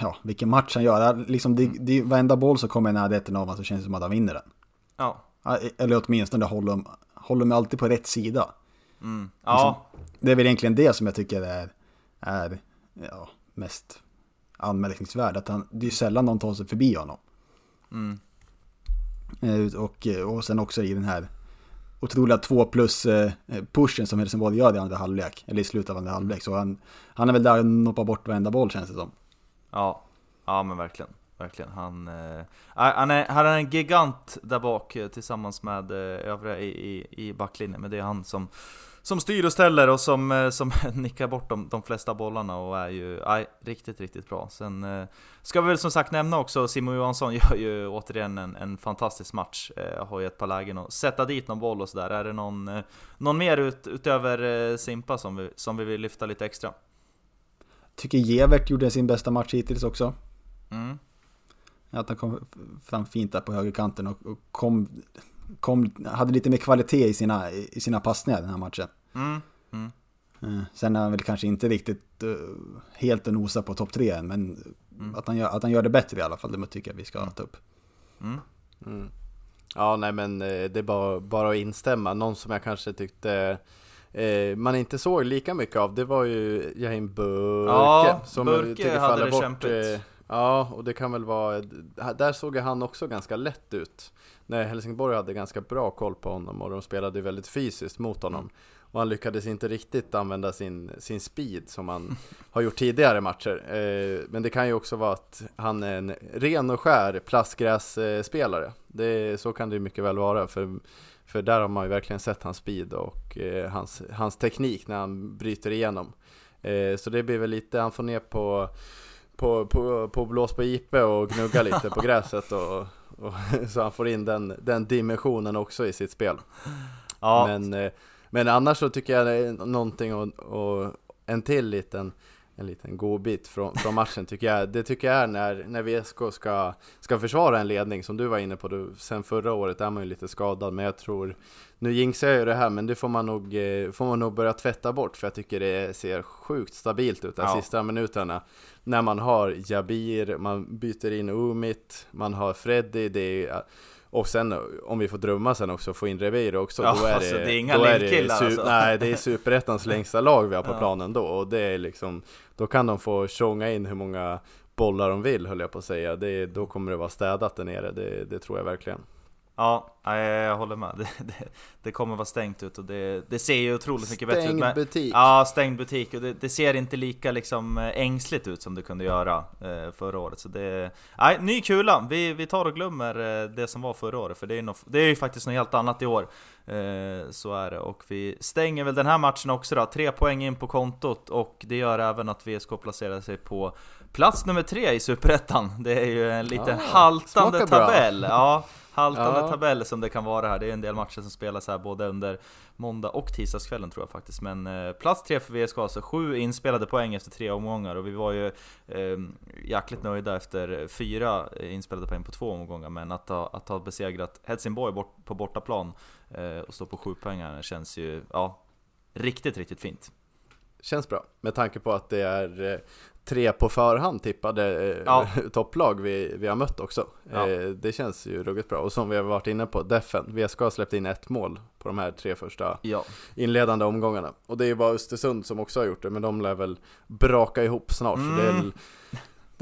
Ja, vilken match han gör. Liksom, det, det, varenda boll som kommer i närheten av honom så känns det som att han vinner den. Ja. Eller åtminstone håller, håller mig alltid på rätt sida. Mm. Ja. Liksom, det är väl egentligen det som jag tycker är, är ja, mest anmärkningsvärt. Att han, det är sällan någon tar sig förbi honom. Mm. Eh, och, och sen också i den här otroliga två plus eh, pushen som Helsingborg gör i andra halvlek, eller i slutet av andra halvlek. Så han, han är väl där och noppar bort varenda boll känns det som. Ja, ja men verkligen. Verkligen. Han, eh, han, är, han är en gigant där bak tillsammans med övriga i, i, i backlinjen. Men det är han som som styr och ställer och som, eh, som nickar bort de, de flesta bollarna och är ju aj, riktigt, riktigt bra. Sen eh, ska vi väl som sagt nämna också, Simon Johansson gör ju återigen en, en fantastisk match. Eh, har ju ett par lägen att sätta dit någon boll och sådär. Är det någon, eh, någon mer ut, utöver Simpa som vi, som vi vill lyfta lite extra? Tycker Gevert gjorde sin bästa match hittills också. Mm. Att han kom fram fint där på högerkanten och, och kom kom, hade lite mer kvalitet i sina, i sina passningar den här matchen. Mm. Mm. Eh, sen är han väl kanske inte riktigt uh, helt och nosa på topp tre än, men mm. att, han gör, att han gör det bättre i alla fall, det tycker jag vi ska mm. ta upp. Mm. Mm. Ja, nej men eh, det är bara, bara att instämma. Någon som jag kanske tyckte eh, man inte såg lika mycket av, det var ju Jahin Burke. Ja, som Burke hade det bort, kämpigt. Eh, ja, och det kan väl vara, där såg han också ganska lätt ut när Helsingborg hade ganska bra koll på honom och de spelade väldigt fysiskt mot honom. Och han lyckades inte riktigt använda sin, sin speed som han har gjort tidigare matcher. Eh, men det kan ju också vara att han är en ren och skär plastgrässpelare. Det, så kan det mycket väl vara. För, för där har man ju verkligen sett hans speed och eh, hans, hans teknik när han bryter igenom. Eh, så det blir väl lite, han får ner på på, på, på blås på IP och gnugga lite på gräset och, så han får in den, den dimensionen också i sitt spel. Ja. Men, eh, men annars så tycker jag det är någonting och, och en till liten en liten godbit från, från matchen tycker jag. Det tycker jag är när, när VSK ska, ska försvara en ledning som du var inne på. Du, sen förra året är man ju lite skadad, men jag tror nu jinxar jag ju det här, men det får man nog, eh, får man nog börja tvätta bort för jag tycker det ser sjukt stabilt ut de ja. sista minuterna. När man har Jabir, man byter in Umit, man har Freddy, det är och sen om vi får drömma sen också, få in Rebeiro också, ja, då är alltså, det, det är inga då är det alltså. Nej, det är superettans längsta lag vi har på ja. planen då, och det är liksom, då kan de få tjonga in hur många bollar de vill höll jag på att säga, det, då kommer det vara städat där nere, det, det tror jag verkligen. Ja, jag håller med. Det, det, det, kommer vara stängt ut och det, det ser ju otroligt mycket bättre ut. Stängd butik. Ja, stängd butik. Och det, det, ser inte lika liksom ängsligt ut som det kunde göra eh, förra året. Så det, nej, ny kula! Vi, vi tar och glömmer eh, det som var förra året, för det är, no, det är ju faktiskt något helt annat i år. Eh, så är det. Och vi stänger väl den här matchen också då. Tre poäng in på kontot och det gör även att VSK placerar sig på plats nummer tre i Superettan. Det är ju en liten ja, haltande tabell. Ja haltande ja. tabell som det kan vara här. Det är en del matcher som spelas här både under måndag och tisdagskvällen tror jag faktiskt. Men eh, plats tre för VSK, alltså sju inspelade poäng efter tre omgångar och vi var ju eh, jäkligt nöjda efter fyra inspelade poäng på två omgångar. Men att ha, att ha besegrat Helsingborg bort, på bortaplan eh, och stå på sju poängar känns ju ja, riktigt, riktigt fint. Känns bra, med tanke på att det är eh, tre på förhand tippade eh, ja. topplag vi, vi har mött också. Ja. Eh, det känns ju ruggigt bra. Och som vi har varit inne på, Defen, VSK har släppt in ett mål på de här tre första ja. inledande omgångarna. Och det är ju bara Östersund som också har gjort det, men de lär väl braka ihop snart. Mm. Det är, mm.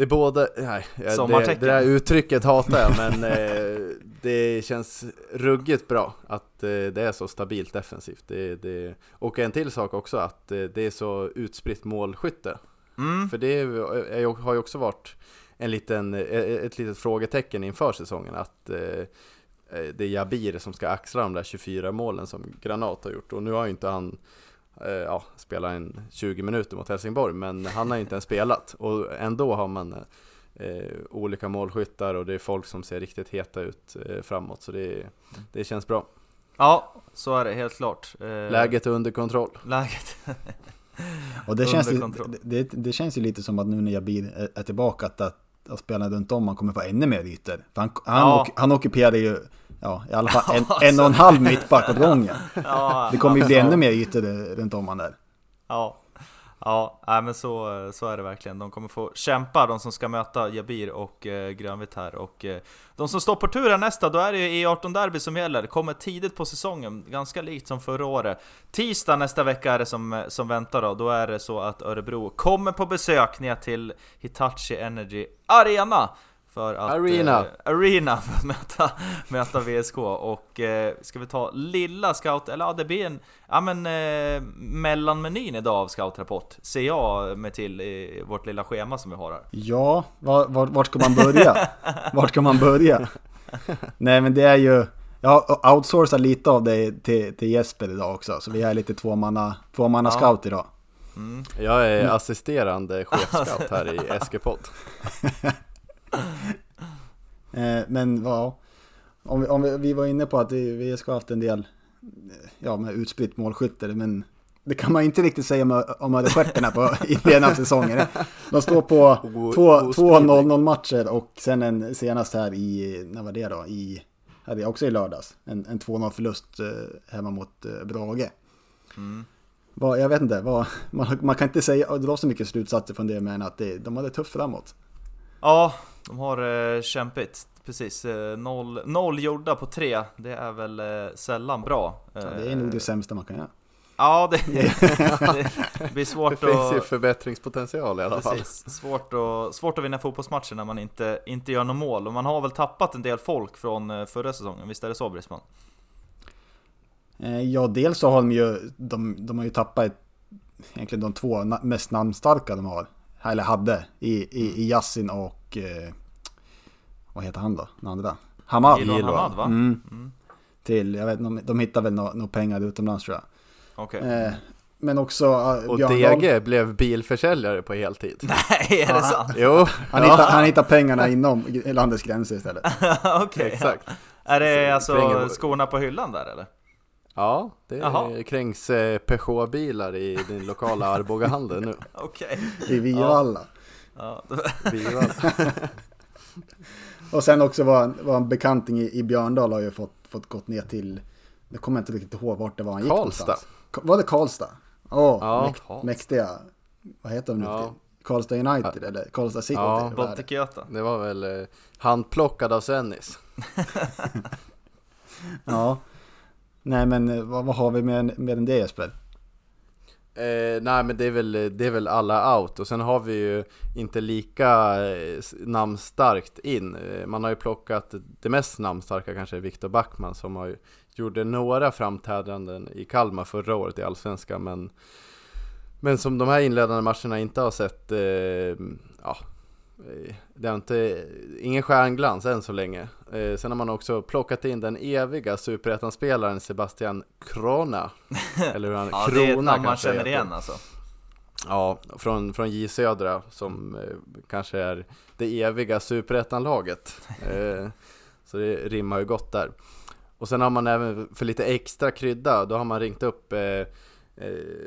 Det är både, nej, det, det där uttrycket hatar jag men eh, det känns ruggigt bra att eh, det är så stabilt defensivt. Det, det, och en till sak också att eh, det är så utspritt målskytte. Mm. För det är, ju- har ju också varit en liten, eh, ett litet frågetecken inför säsongen att eh, eh, det är Jabir som ska axla de där 24 målen som Granat har gjort och nu har ju inte han eh, ja, spelat en 20 minuter mot Helsingborg men han har ju inte ens spelat och ändå har man eh, olika målskyttar och det är folk som ser riktigt heta ut eh, framåt så det, det känns bra. Ja, så är det helt klart. Eh, Läget är under kontroll. Läget. Och det känns, ju, det, det känns ju lite som att nu när Jabir är, är tillbaka att, att, att spelarna runt om han kommer få ännu mer ytor. För han, han, Ja. ock- han ockuperar ju ja, i alla fall en, en och en halv mittback åt gången. Ja, Det kommer ju bli ännu mer ytor där- runt om han där. Ja, ja nej, men så, så är det verkligen. De kommer få kämpa, de som ska möta Jabir och eh, Grönvitt här. Och eh, de som står på tur här nästa, då är det ju E18-derby som gäller. Kommer tidigt på säsongen, ganska likt som förra året. Tisdag nästa vecka är det som, eh, som väntar då. Då är det så att Örebro kommer på besök ner till Hitachi Energy Arena. För att, Arena. Eh, arena för att möta, möta VSK och eh, ska vi ta lilla scout, eller ja det blir en ja, men, eh, mellanmenyn idag av scoutrapport ser jag mig till i vårt lilla schema som vi har här. Ja, var, var, vart ska man börja? Vart ska man börja? Nej men det är ju, jag har outsourcat lite av det till, till Jesper idag också. Så vi är lite tvåmanna, tvåmanna Ja. scout idag. Mm. Jag är assisterande chefscout här i Eskepott. Eh, men ja, om vi, om vi, vi var inne på att vi, ska ha haft en del eh, ja, med utspritt målskytte, men det kan man inte riktigt säga om, om Ödestjärterna på inledningen av säsongen. De står på två ostridig. 2-0-0 matcher och sen en senast här i, när var det då? I, hade jag också i lördags, en, en 2-0 förlust eh, hemma mot Brage. Mm. Vad, jag vet inte, vad, man, man kan inte säga, dra så mycket slutsatser från det, men att det, de hade tufft framåt. Ja, de har eh, kämpigt. Precis, eh, noll, noll gjorda på tre, det är väl eh, sällan bra. Ja, det är nog det sämsta man kan göra. Ja, det, det blir Det svårt finns ju att... förbättringspotential i alla fall. Precis. Svårt, att, svårt att vinna fotbollsmatcher när man inte, inte gör något mål. Och man har väl tappat en del folk från eh, förra säsongen, visst är det så Brisman? Eh, Ja, dels så har de ju, de, de har ju tappat ett, egentligen de två mest namnstarka de har, eller hade, i, i, i Yassin och, eh, vad heter han då, den andra? Hamad. Gilon. Hamad va? Mm, Mm. till, jag vet de, de hittar väl några nå pengar utomlands tror jag. Okej. Eh, men också eh, Och DG blev bilförsäljare på heltid. Nej, är det sant? Jo, han, hittar, han hittar pengarna inom landets gränser istället. Okej. exakt. Är det Så, alltså skorna på hyllan där eller? Ja, det Jaha. krängs eh, Peugeot-bilar i din lokala Arbogahandel nu. Okej. I Vivalla. Ja. Bilar. Och sen också var, en- var en bekanting i, i Björndal har ju fått, fått gått ner till, jag kommer inte riktigt ihåg vart det var han gick Karlstad. Var det Karlstad? Åh, Ja. mäk, Karlstad. mäktiga, vad heter de nu Ja. Karlstad United eller Karlstad City? Ja, är? Baltic Göta. Det var väl eh, handplockad av Svennis. Ja. Nej men eh, vad, vad har vi med, med än det Jesper? Eh, nej men det är, väl, det är väl alla out och sen har vi ju inte lika eh, namnstarkt in. Eh, man har ju plockat det mest namnstarka kanske är Viktor Backman som har ju, gjorde några framträdanden i Kalmar förra året i Allsvenskan men men som de här inledande matcherna inte har sett, eh, ja, det har inte, ingen stjärnglans än så länge. Eh, sen har man också plockat in den eviga superettan-spelaren Sebastian Krona. Eller hur han, Ja, det är ett Krona namn man känner heter. igen alltså. Ja, från, från J Södra som eh, kanske är det eviga superettanlaget. Eh, så det rimmar ju gott där. Och sen har man även för lite extra krydda, då har man ringt upp eh,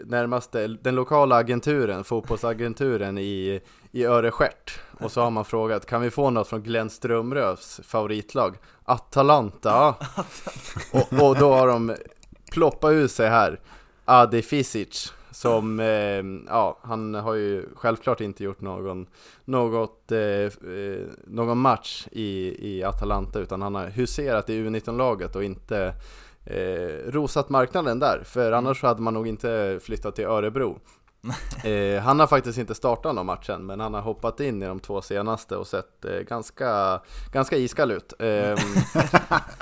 närmaste, den lokala agenturen, fotbollsagenturen i, i Örestjärt. Och så har man frågat, kan vi få något från Glenn Strömrös favoritlag? Atalanta. och, och då har de ploppat ut sig här, Adi Fisic. Som, eh, ja, han har ju självklart inte gjort någon, något, eh, eh, någon match i, i Atalanta utan han har huserat i U19-laget och inte eh, rosat marknaden där. För annars så hade man nog inte flyttat till Örebro. Eh, han har faktiskt inte startat någon matchen, men han har hoppat in i de två senaste och sett eh, ganska, ganska iskall ut. Eh,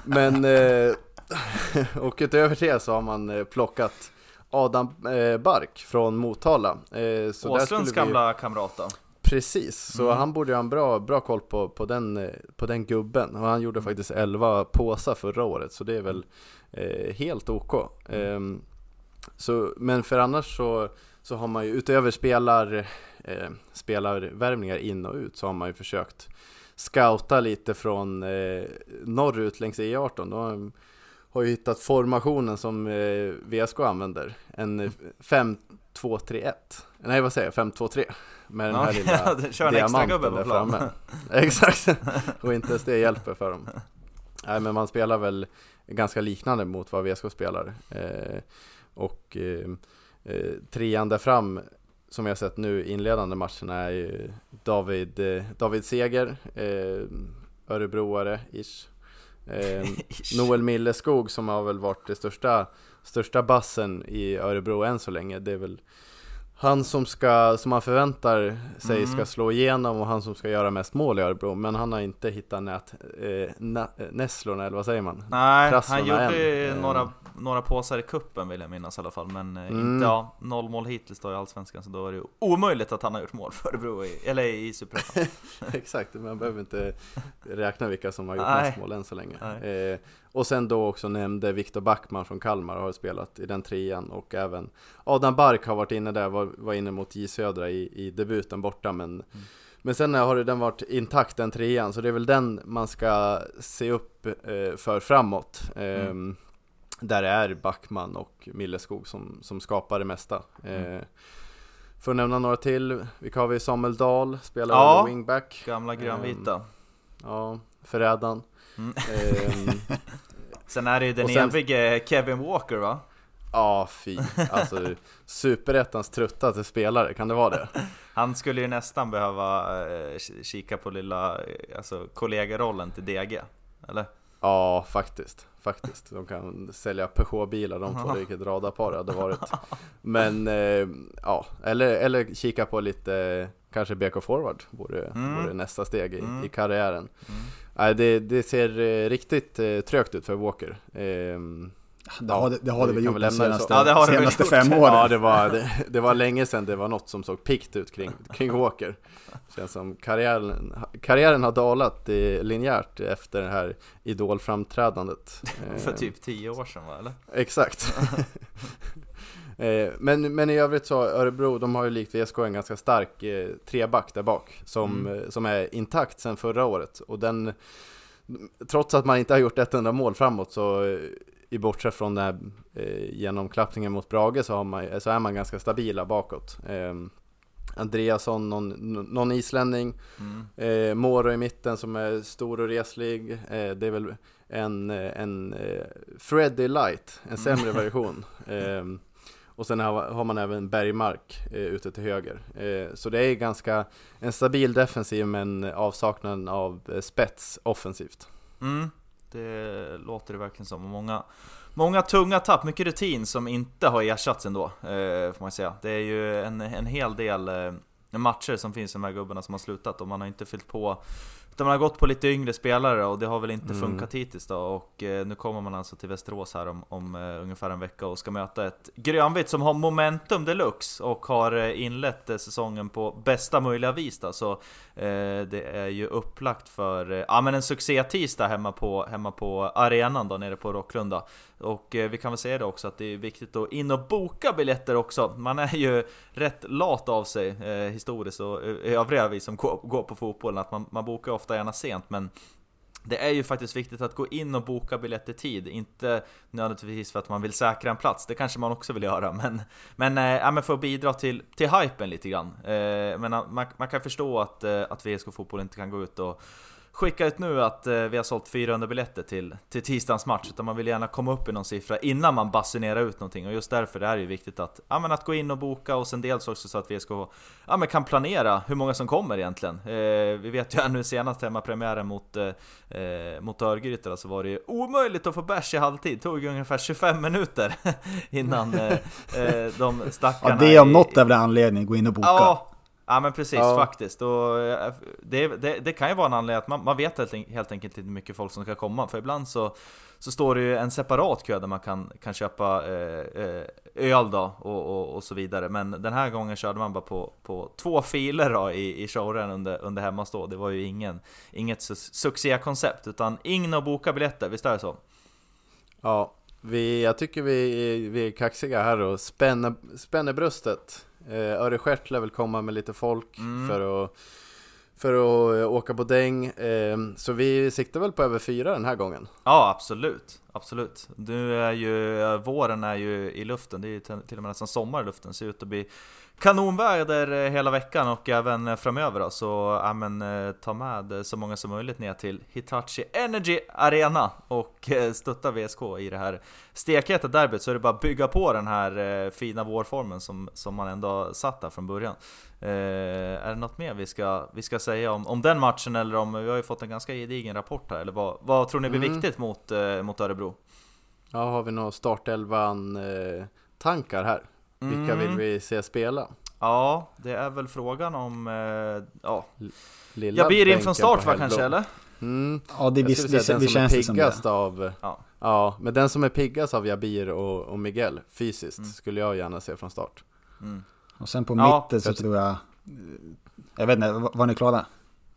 men, och utöver det så har man eh, plockat Adam eh, Bark från Motala. Eh, så Åslunds vi- gamla kamrat då. Precis, så Mm. han borde ju ha en bra, bra koll på, på, den, eh, på den gubben. Och han gjorde faktiskt 11 påsar förra året, så det är väl eh, helt OK. Ehm, så, men för annars så, så har man ju utöver spelar, eh, spelarvärvningar in och ut så har man ju försökt scouta lite från eh, norrut längs E18. Då har, har ju hittat formationen som eh, VSK använder. En eh, 5-2-3-1. Nej vad säger jag? 5-2-3. Med den här Ja, lilla Kör en diamanten där plan. framme. Exakt, och inte ens det hjälper för dem. Nej men man spelar väl ganska liknande mot vad VSK spelar. Eh, och eh, eh, trean där fram som jag sett nu inledande matcherna är ju David, eh, David Seger, eh, Örebroare ish. Eh, Noel Milleskog som har väl varit det största, största bassen i Örebro än så länge. Det är väl han som, ska, som man förväntar sig Mm. ska slå igenom och han som ska göra mest mål i Örebro. Men han har inte hittat nät, eh, eh, nässlorna, eller vad säger man? Nej, han Krasslorna gjorde än. några, några påsar i kuppen vill jag minnas i alla fall Men eh, Mm. inte, ja, noll mål hittills då i Allsvenskan Så då är det omöjligt att han har gjort mål för Örebro, i, eller i Superettan Exakt, man behöver inte räkna vilka som har gjort Nej. mest mål än så länge. Eh, och sen då också nämnde Viktor Backman från Kalmar har spelat i den trean och även Adam Bark har varit inne där, var, var inne mot J Södra i, i debuten borta men Men sen har den varit intakt den trean så det är väl den man ska se upp eh, för framåt. Eh, Där är Backman och Milleskog som, som skapar det mesta. Eh, för att nämna några till, vilka har vi? Samuel Dahl, spelar Ja. wingback. Gamla grönvita Ja, förrädaren. Mm. Ehm, Sen är det ju den sen- evige Kevin Walker va? Ja, fy. Alltså, superettans tröttaste spelare, kan det vara det? Han skulle ju nästan behöva eh, kika på lilla eh, alltså, kollegarollen till DG Eller? Ja, faktiskt. Faktiskt. De kan sälja Peugeot-bilar de två, vilket radarpar det hade varit. Men, eh, ja, eller, eller kika på lite, eh, kanske BK Forward vore, Mm. vore nästa steg i, Mm. i karriären. Mm. Nej, det, det ser eh, riktigt eh, trögt ut för Walker. Ehm, Det har det, det, har det vi väl gjort väl de senaste, Ja, det har det väl senaste gjort. fem åren. Ja, det var, det, det var länge sedan det var något som såg pikt ut kring, kring Walker. Känns som karriären, karriären har dalat eh, linjärt efter det här idolframträdandet. För Eh, typ 10 år sedan va? Eller? Exakt. Eh, men, men i övrigt så, Örebro, de har ju likt VSK en ganska stark eh, treback där bak som, Mm. eh, som är intakt sedan förra året. Och den, trots att man inte har gjort ett enda mål framåt så eh, i bortsett från den här eh, genomklappningen mot Brage så, har man, så är man ganska stabila bakåt. Eh, Andreasson, någon, någon islänning, Mm. Eh, Moro i mitten som är stor och reslig. Eh, det är väl en, en eh, Freddy Light, en sämre version. Och sen har, man även Bergmark eh, ute till höger. Eh, så det är ganska en stabil defensiv men avsaknaden av eh, spets offensivt. Mm, det låter det verkligen som. Många, många tunga tapp, mycket rutin som inte har ersatts ändå, eh, får man säga. Det är ju en, en hel del eh, matcher som finns i de här gubbarna som har slutat och man har inte fyllt på man har gått på lite yngre spelare och det har väl inte Mm. funkat hittills då. Och eh, nu kommer man alltså till Västerås här om, om eh, ungefär en vecka och ska möta ett grönvitt som har momentum deluxe och har eh, inlett eh, säsongen på bästa möjliga vis då, så eh, det är ju upplagt för eh, ja, men en succé-tisdag hemma på, hemma på arenan då nere på Rocklunda och eh, vi kan väl säga det också att det är viktigt att in och boka biljetter också. Man är ju rätt lat av sig eh, historiskt och eh, övriga vi som går, går på fotbollen att man, man bokar ofta gärna sent. Men det är ju faktiskt viktigt att gå in och boka biljett i tid, inte nödvändigtvis för att man vill säkra en plats, det kanske man också vill göra, men, men, äh, men för att bidra till, till hypen lite grann. Äh, men man, man kan förstå att, att VSK Fotboll inte kan gå ut och skicka ut nu att eh, vi har sålt 400 biljetter till, till tisdagens match, utan man vill gärna komma upp i någon siffra innan man basunerar ut någonting. Och just därför är det ju viktigt att, ja, men att gå in och boka och sen dels också så att vi ska, ja, men kan planera hur många som kommer egentligen. Eh, vi vet ju här nu senast hemmapremiären mot, eh, eh mot Örgryte så var det ju omöjligt att få bärs i halvtid. Det tog ungefär 25 minuter innan eh, eh, de stackarna... Ja, det om något är väl anledning att gå in och boka. Ja, Ja men precis, Ja. faktiskt. Och eh, det, det, det kan ju vara en anledning att man, man vet helt, helt enkelt inte hur mycket folk som ska komma. För ibland så, så står det ju en separat kö där man kan, kan köpa eh, eh, öl då och, och, och så vidare. Men den här gången körde man bara på, på två filer då i, i showren under, under hemmastå. Det var ju ingen, inget su- succékoncept, utan in och boka biljetter, visst är det så? Ja, vi, jag tycker vi, vi är kaxiga här och spänner, spänner bröstet. Eh, Örestjärt lär väl komma med lite folk Mm. för att för att eh, åka på däng. Eh, så vi siktar väl på över fyra den här gången. Ja, absolut. Absolut. Nu är ju, eh, våren är ju i luften, det är ju till till och med nästan sommar i luften. ser ut att bli kanonväder eh, hela veckan och även eh, framöver då. Så ja, men, eh, ta med så många som möjligt ner till Hitachi Energy Arena och stötta VSK i det här stekheta derbyt. Så är det bara att bygga på den här fina vårformen som, som man ändå satt där från början. Eh, är det något mer vi ska, vi ska säga om, om den matchen eller om, vi har ju fått en ganska gedigen rapport här, eller vad, vad tror ni blir Mm. viktigt mot, eh, mot Örebro? Ja, har vi några startelvan eh, tankar här? Vilka vill Mm. vi se spela? Ja, det är väl frågan om, eh, ja, Lilla jag blir in från start va kanske eller? Mm. Ja, det, visst, skulle säga det, den det som känns det som det. piggast av Ja. Ja, men den som är piggast av Jabir och, och Miguel fysiskt Mm. skulle jag gärna se från start. Mm. Och sen på Ja, mitten så jag- tror jag... Jag vet inte, var var ni klara?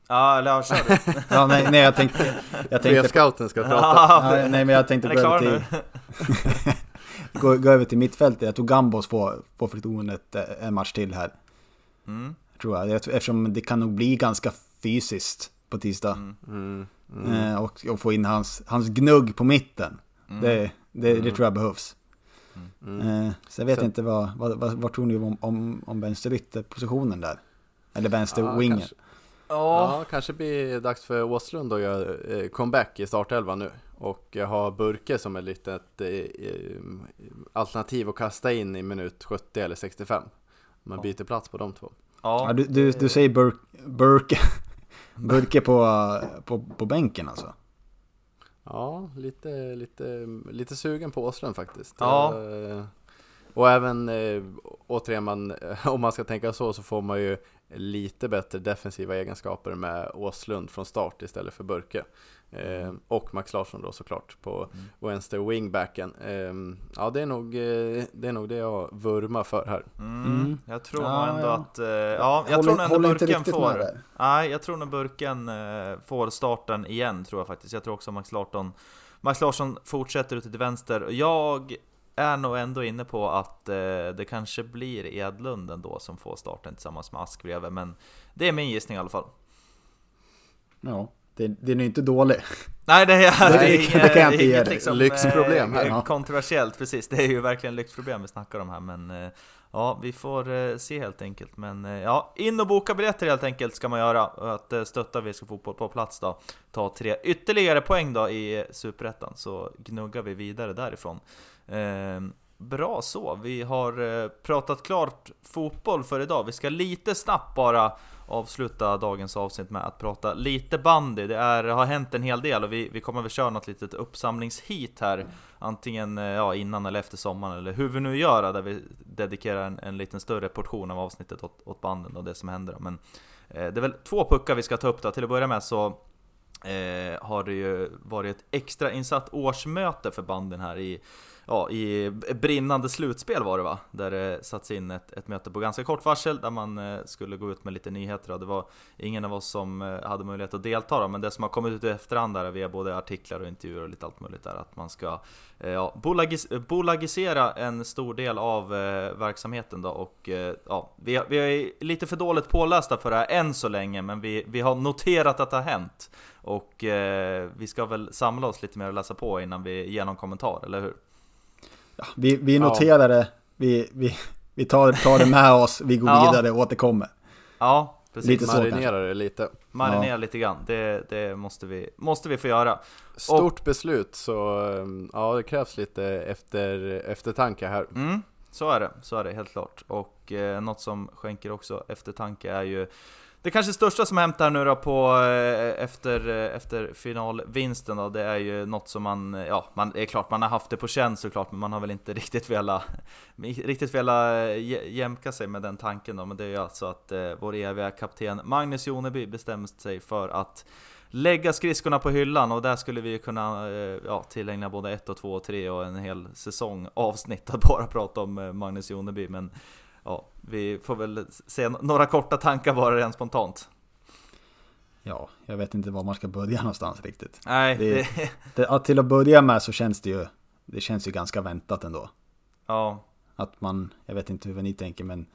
Ja, eller ja, kör. Ja, nej, nej jag tänkte... Jag tänkte scouten ska prata. Ja, nej men jag tänkte är ni klara till, nu? gå, gå över till mittfältet. Jag tror Gambos får, får förtroendet eh, en match till här. Mm. Tror jag. eftersom det kan nog bli ganska fysiskt på tisdag. Mm. Mm, mm. Eh, och, och få in hans, hans gnugg på mitten. Mm. Det, det, det Mm. tror jag behövs. Mm. Eh, så jag vet Sen- inte vad, vad, vad, vad tror ni om, om, om vänsterytterpositionen där? Eller vänsterwingen? Ja, ja, kanske blir dags för Åslund att göra comeback i startelvan nu. Och jag har Burke som ett litet eh, eh, alternativ att kasta in i minut 70 eller 65. Man Ja. byter plats på de två. Ja, du, du, du säger Burke, Burke, Burke på, på, på bänken alltså? Ja, lite, lite, lite sugen på Åslund faktiskt. Ja. Eh, Och även, eh, återigen, man, om man ska tänka så, så får man ju lite bättre defensiva egenskaper med Åslund från start istället för Burke. Eh, och Max Larsson då såklart på Mm. vänster wingbacken. Eh, ja, det är, nog, eh, det är nog det jag vurmar för här. mm. Mm. jag tror nog ändå ja. att, eh, ja, jag Håller- tror ändå burken får, nej, jag tror nog burken eh, får starten igen, tror jag faktiskt. Jag tror också Max Larsson, Max Larsson fortsätter ute till vänster. Jag är nog ändå inne på att eh, det kanske blir Edlund ändå som får starten tillsammans med Ask bredvid, men det är min gissning i alla fall. Ja, det, det är ju inte dålig. Nej det är, Det- det är det inget, kan jag inte ge inget dig. liksom, Lyxproblem här. eh, Ja. Kontroversiellt, precis. Det är ju verkligen lyxproblem vi snackar om här, men eh, ja, vi får eh, se helt enkelt. Men ja, in och boka biljetter helt enkelt ska man göra. Att stötta VSK Fotboll på plats då. Ta tre ytterligare poäng då i Superettan, så gnuggar vi vidare därifrån. Eh, Bra så, vi har pratat klart fotboll för idag. Vi ska lite snabbt bara avsluta dagens avsnitt med att prata lite bandy. Det är, har hänt en hel del och vi, vi kommer väl köra något litet uppsamlingshit här. Antingen eh, ja, innan eller efter sommaren eller hur vi nu gör där vi dedikerar en, en liten större portion av avsnittet åt, åt banden och det som händer. Men eh, det är väl två puckar vi ska ta upp då. Till att börja med så eh, har det ju varit ett extra insatt årsmöte för banden här i Ja, i brinnande slutspel var det va? Där det satts in ett, ett möte på ganska kort varsel där man eh, skulle gå ut med lite nyheter och det var ingen av oss som eh, hade möjlighet att delta då, men det som har kommit ut i efterhand där via både artiklar och intervjuer och lite allt möjligt där, att man ska eh, ja, bolagis bolagisera en stor del av eh, verksamheten då och ja, vi, vi är lite för dåligt pålästa för det här än så länge men vi, vi har noterat att det har hänt och eh, vi ska väl samla oss lite mer och läsa på innan vi ger någon kommentar, eller hur? Ja, vi, vi Ja. noterar det, vi, vi, vi tar, tar det med oss, vi går Ja. vidare och återkommer. Ja, precis. Lite så Marinera det lite. Marinera Ja. lite grann, det, det måste, vi, måste vi få göra. Stort beslut så um, ja det krävs lite efter, eftertanke här. Mm, så är det, så är det helt klart. Och eh, något som skänker också eftertanke är ju det kanske största som hänt här nu då på, eh, efter, eh, efter finalvinsten då, det är ju något som man, eh, ja, man, det är klart man har haft det på känn såklart, men man har väl inte riktigt velat, riktigt velat jämka sig med den tanken då, men det är ju alltså att eh, vår eviga kapten Magnus Joneby bestämt sig för att lägga skridskorna på hyllan. Och där skulle vi ju kunna eh, ja, tillägna både 1 och 2 och 3 och en hel säsong avsnitt att bara prata om eh, Magnus Joneby. Men ja, vi får väl se några korta tankar bara rent spontant. Ja, jag vet inte var man ska börja någonstans riktigt. Nej, Det- det, Det, till att börja med så känns det ju, det känns ju ganska väntat ändå. ja, Att man, jag vet inte hur ni tänker men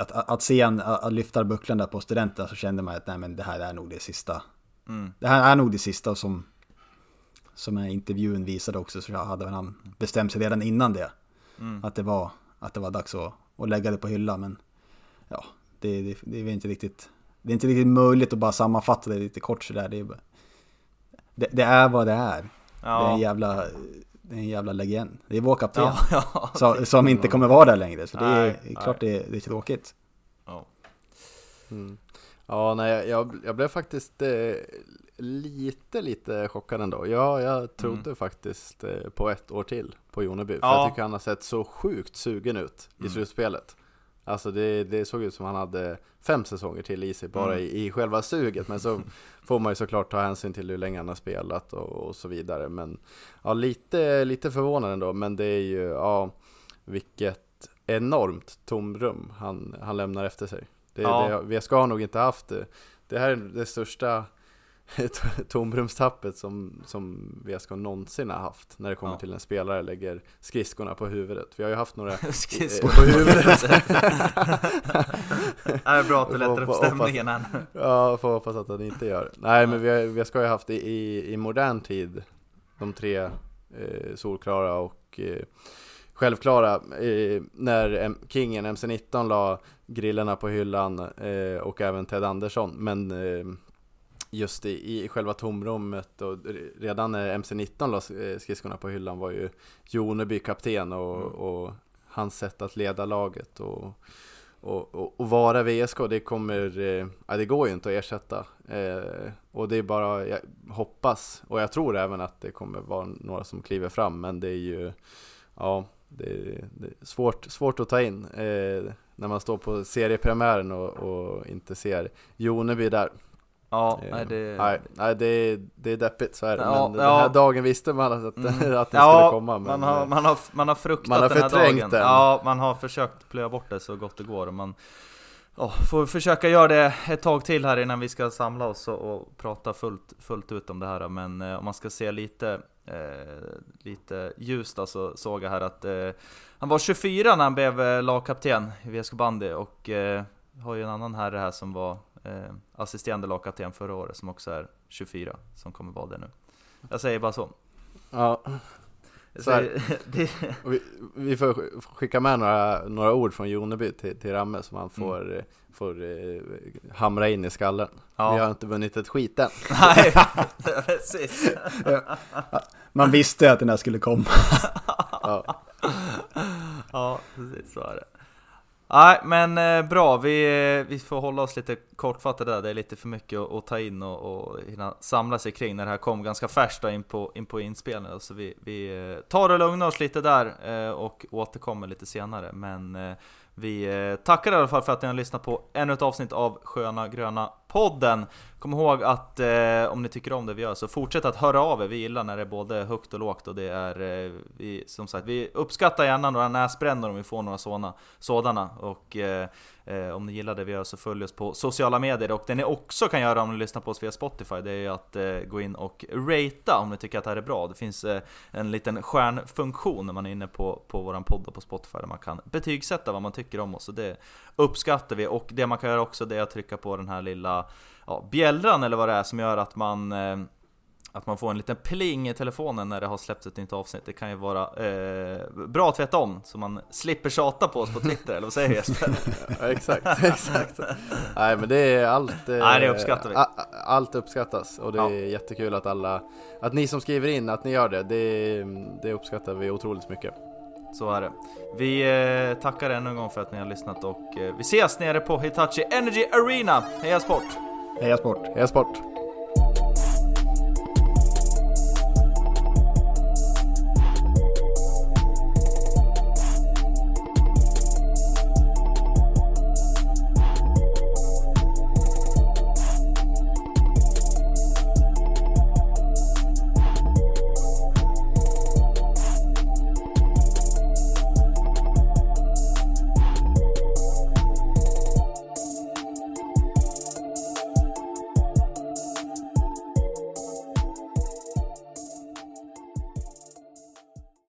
att, att, att se en att lyfta bucklan där på studenten så kände man att nej men det här är nog det sista. mm, Det här är nog det sista som som intervjun visade också så hade han bestämt sig redan innan det. mm. Att det var, att det var dags att, att lägga det på hyllan men ja, det, det, det är inte riktigt det är inte riktigt möjligt att bara sammanfatta det lite kort sådär. Det är, bara- det, det är vad det är. Det är en ja, jävla, det är en jävla legend. Det är vår kapten. ja, ja, som, som inte kommer vara där längre. Så det är, Nej, det är klart det är, det är tråkigt. ja. Mm. Ja, nej, jag, jag blev faktiskt eh, lite, lite chockad ändå. Ja, jag trodde faktiskt eh, på ett år till på Joneby. För Ja. jag tycker han har sett så sjukt sugen ut i Mm. slutspelet. Alltså det, det såg ut som han hade fem säsonger till i sig bara Mm. i, i själva suget. Men så får man ju såklart ta hänsyn till hur länge han har spelat och, och så vidare. Men ja, lite, lite förvånad ändå. Men det är ju, ja, vilket enormt tomrum han, han lämnar efter sig. Det, Ja. det, VSK har nog inte haft det. Det här är det största tomrumstappet som, som VSK någonsin har haft när det kommer Ja. till en spelare lägger skridskorna på huvudet. Vi har ju haft några Skridskor på huvudet. Det är bra att du lättar upp stämningen än. Ja, får hoppas att han inte gör. Nej, men vi, har, vi ska ju haft i, i, i modern tid de tre eh, solklara och eh, självklara eh, när M- Kingen MC19 la grillorna på hyllan eh, och även Ted Andersson. Men eh, just i, i själva tomrummet och redan när MC19 la eh, skridskorna på hyllan var ju Joneby kapten och, Mm. och hans sätt att leda laget och och, och, och vara VSK, det kommer, eh, ja, det går ju inte att ersätta. Eh, och det är bara, jag hoppas, och jag tror även att det kommer vara några som kliver fram, men det är ju, ja, det är, det är svårt, svårt att ta in eh, när man står på seriepremiären och, och inte ser Joneby där. Ja, Eh, nej, det... nej, nej det, är, det är deppigt, så är det. Ja, men den ja. här dagen visste man att, Mm. att den skulle Ja, komma. Men, man, har, eh, man, har, man har fruktat Man har den här dagen. den. Ja, man har försökt plöja bort det så gott det går. Och man ja, får försöka göra det ett tag till här innan vi ska samla oss och, och prata fullt, fullt ut om det här. Men eh, om man ska se lite, eh, lite ljust så såg jag här att eh, han var 24 när han blev eh, lagkapten i VSK bandy och har ju en annan herre här som var eh, assisterande lagkapten förra året som också är 24, som kommer vara det nu. Jag säger bara så. ja. Så här. det, Vi, vi får sk- skicka med några, några ord från Joneby till, till Ramme som han får, eh, får eh, hamra in i skallen. Ja. Vi har inte vunnit ett skit än. Nej, precis. Man visste att den här skulle komma. Ja. Ja, precis så är det. Nej, men eh, bra. Vi, eh, vi får hålla oss lite kortfattade där. Det är lite för mycket att, att ta in och, och hinna samla sig kring när det här kom ganska färskt in på, in på inspelningen. Så vi, vi eh, tar och lugnar oss lite där eh, och återkommer lite senare. Men eh, vi eh, tackar i alla fall för att ni har lyssnat på ännu ett avsnitt av Sköna Gröna podden. Kom ihåg att eh, om ni tycker om det vi gör så fortsätt att höra av er. Vi gillar när det är både högt och lågt och det är, eh, vi, som sagt, vi uppskattar gärna några näsbrännor om vi får några sådana. sådana. Och eh, eh, om ni gillar det vi gör så följ oss på sociala medier. Och det ni också kan göra om ni lyssnar på oss via Spotify, det är ju att eh, gå in och ratea om ni tycker att det här är bra. Det finns eh, en liten stjärnfunktion när man är inne på, på våran podd och på Spotify där man kan betygsätta vad man tycker om oss. Och det uppskattar vi. Och det man kan göra också det är att trycka på den här lilla ja, bjällran eller vad det är som gör att man eh, att man får en liten pling i telefonen när det har släppts ett nytt avsnitt. Det kan ju vara eh, bra att veta om, så man slipper tjata på oss på Twitter, eller vad säger Jesper? Ja, exakt, exakt. Nej men det är allt. Eh, Nej, det uppskattar vi. Allt uppskattas och det är Ja. jättekul att alla, att ni som skriver in, att ni gör det. Det, det uppskattar vi otroligt mycket. Så är det. Vi eh, tackar ännu en gång för att ni har lyssnat och eh, vi ses nere på Hitachi Energy Arena. Heja sport! Heja sport! Heja sport!